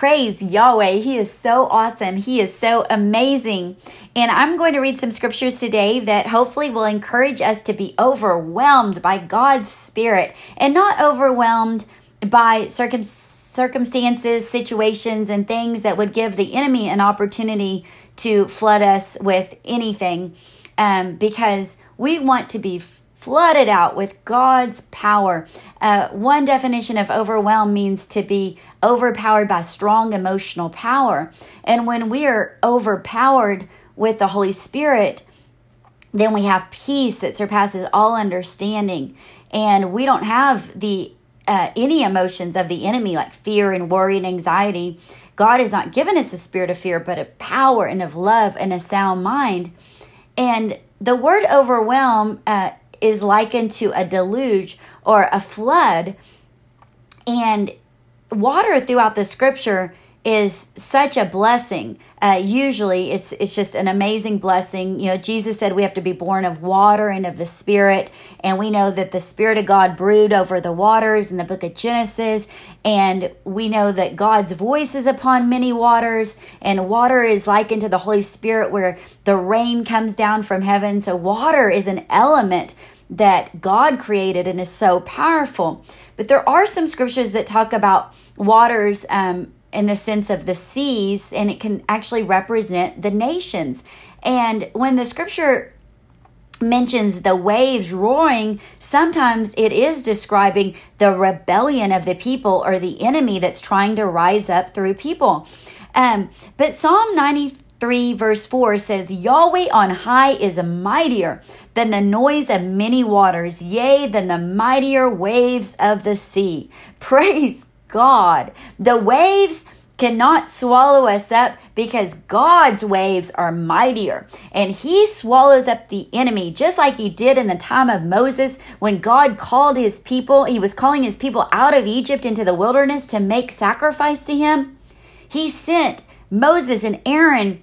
praise Yahweh. He is so awesome. He is so amazing. And I'm going to read some scriptures today that hopefully will encourage us to be overwhelmed by God's Spirit and not overwhelmed by circum- circumstances, situations, and things that would give the enemy an opportunity to flood us with anything um, because we want to be flooded out with God's power. Uh, one definition of overwhelm means to be overpowered by strong emotional power. And when we are overpowered with the Holy Spirit, then we have peace that surpasses all understanding. And we don't have the uh, any emotions of the enemy like fear and worry and anxiety. God has not given us a spirit of fear, but of power and of love and a sound mind. And the word overwhelm uh, is likened to a deluge or a flood. And water throughout the scripture is such a blessing. Uh, usually, it's it's just an amazing blessing. You know, Jesus said we have to be born of water and of the Spirit, and we know that the Spirit of God brewed over the waters in the Book of Genesis, and we know that God's voice is upon many waters, and water is likened to the Holy Spirit, where the rain comes down from heaven. So, water is an element that God created and is so powerful. But there are some scriptures that talk about waters um, in the sense of the seas, and it can actually represent the nations. And when the scripture mentions the waves roaring, sometimes it is describing the rebellion of the people or the enemy that's trying to rise up through people. Um, but Psalm 93, verse 4 says, Yahweh on high is mightier than the noise of many waters, yea, than the mightier waves of the sea. Praise God. The waves cannot swallow us up because God's waves are mightier. And he swallows up the enemy just like he did in the time of Moses when God called his people he was calling his people out of Egypt into the wilderness to make sacrifice to him. He sent Moses and Aaron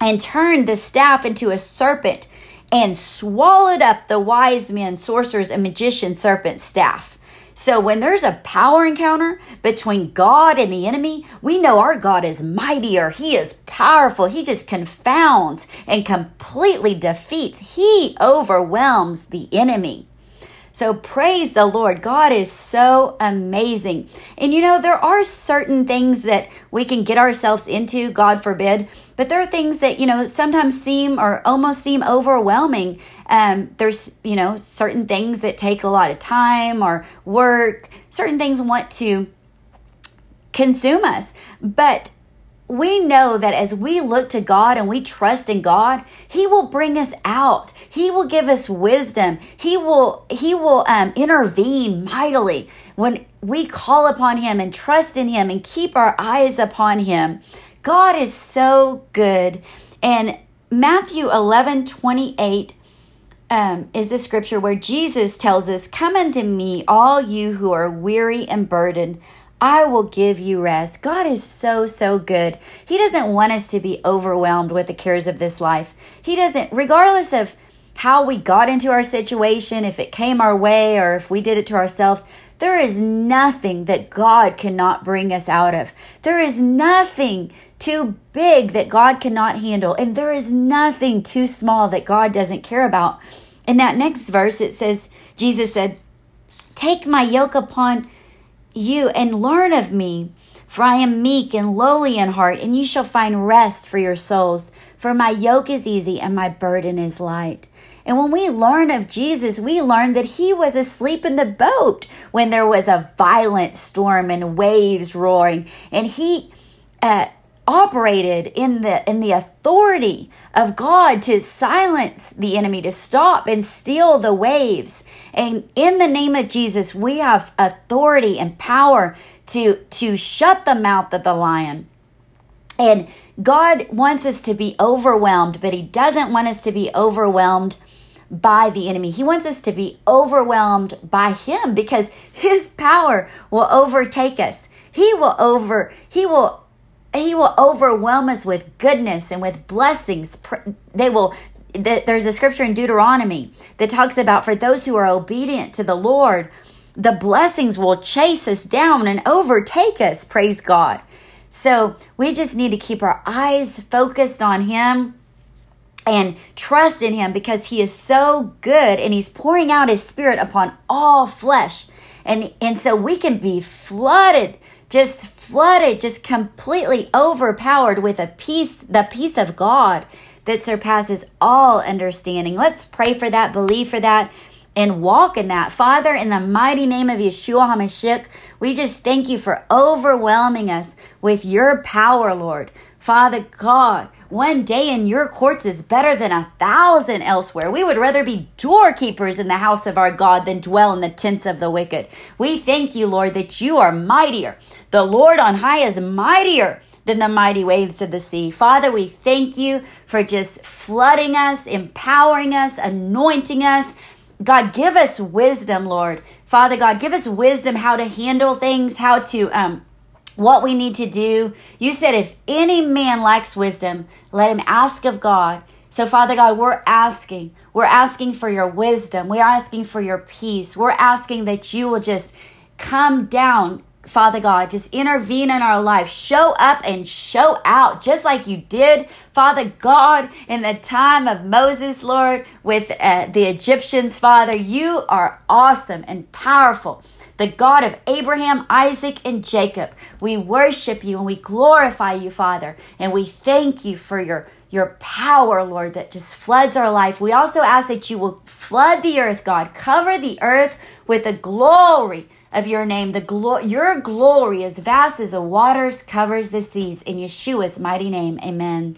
and turned the staff into a serpent and swallowed up the wise men sorcerers and magician serpent staff so when there's a power encounter between God and the enemy, we know our God is mightier. He is powerful. He just confounds and completely defeats. He overwhelms the enemy. So praise the Lord. God is so amazing. And you know, there are certain things that we can get ourselves into, God forbid, but there are things that, you know, sometimes seem or almost seem overwhelming. Um, there's, you know, certain things that take a lot of time or work, certain things want to consume us. But we know that as we look to God and we trust in God, He will bring us out. He will give us wisdom. He will He will um, intervene mightily when we call upon Him and trust in Him and keep our eyes upon Him. God is so good. And Matthew 11 28 um, is the scripture where Jesus tells us, Come unto me, all you who are weary and burdened I will give you rest. God is so, so good. He doesn't want us to be overwhelmed with the cares of this life. He doesn't, regardless of how we got into our situation, if it came our way or if we did it to ourselves, there is nothing that God cannot bring us out of. There is nothing too big that God cannot handle. And there is nothing too small that God doesn't care about. In that next verse, it says, Jesus said, Take my yoke upon you and learn of me. For I am meek and lowly in heart, and you shall find rest for your souls. For my yoke is easy and my burden is light. And when we learn of Jesus, we learn that he was asleep in the boat when there was a violent storm and waves roaring. And he uh, operated in the in the authority of God to silence the enemy to stop and still the waves and in the name of Jesus we have authority and power to to shut the mouth of the lion and God wants us to be overwhelmed but he doesn't want us to be overwhelmed by the enemy. He wants us to be overwhelmed by him because his power will overtake us. He will over he will he will overwhelm us with goodness and with blessings. They will there's a scripture in Deuteronomy that talks about for those who are obedient to the Lord, the blessings will chase us down and overtake us. Praise God. So we just need to keep our eyes focused on Him and trust in Him because He is so good and He's pouring out His Spirit upon all flesh. And, and so we can be flooded, just flooded, just completely overpowered with a peace, the peace of God that surpasses all understanding. Let's pray for that, believe for that, and walk in that. Father, in the mighty name of Yeshua HaMashiach, we just thank you for overwhelming us with your power, Lord. Father God, one day in your courts is better than a thousand elsewhere. We would rather be doorkeepers in the house of our God than dwell in the tents of the wicked. We thank you, Lord, that you are mightier. The Lord on high is mightier than the mighty waves of the sea. Father, we thank you for just flooding us, empowering us, anointing us. God, give us wisdom, Lord. Father God, give us wisdom how to handle things, how to um what we need to do. You said, if any man lacks wisdom, let him ask of God. So, Father God, we're asking. We're asking for your wisdom. We're asking for your peace. We're asking that you will just come down, Father God, just intervene in our life. Show up and show out, just like you did, Father God, in the time of Moses, Lord, with uh, the Egyptians, Father. You are awesome and powerful the God of Abraham, Isaac, and Jacob. We worship you and we glorify you, Father, and we thank you for your your power, Lord, that just floods our life. We also ask that you will flood the earth, God. Cover the earth with the glory of your name. The glo- your glory, as vast as the waters, covers the seas. In Yeshua's mighty name, amen.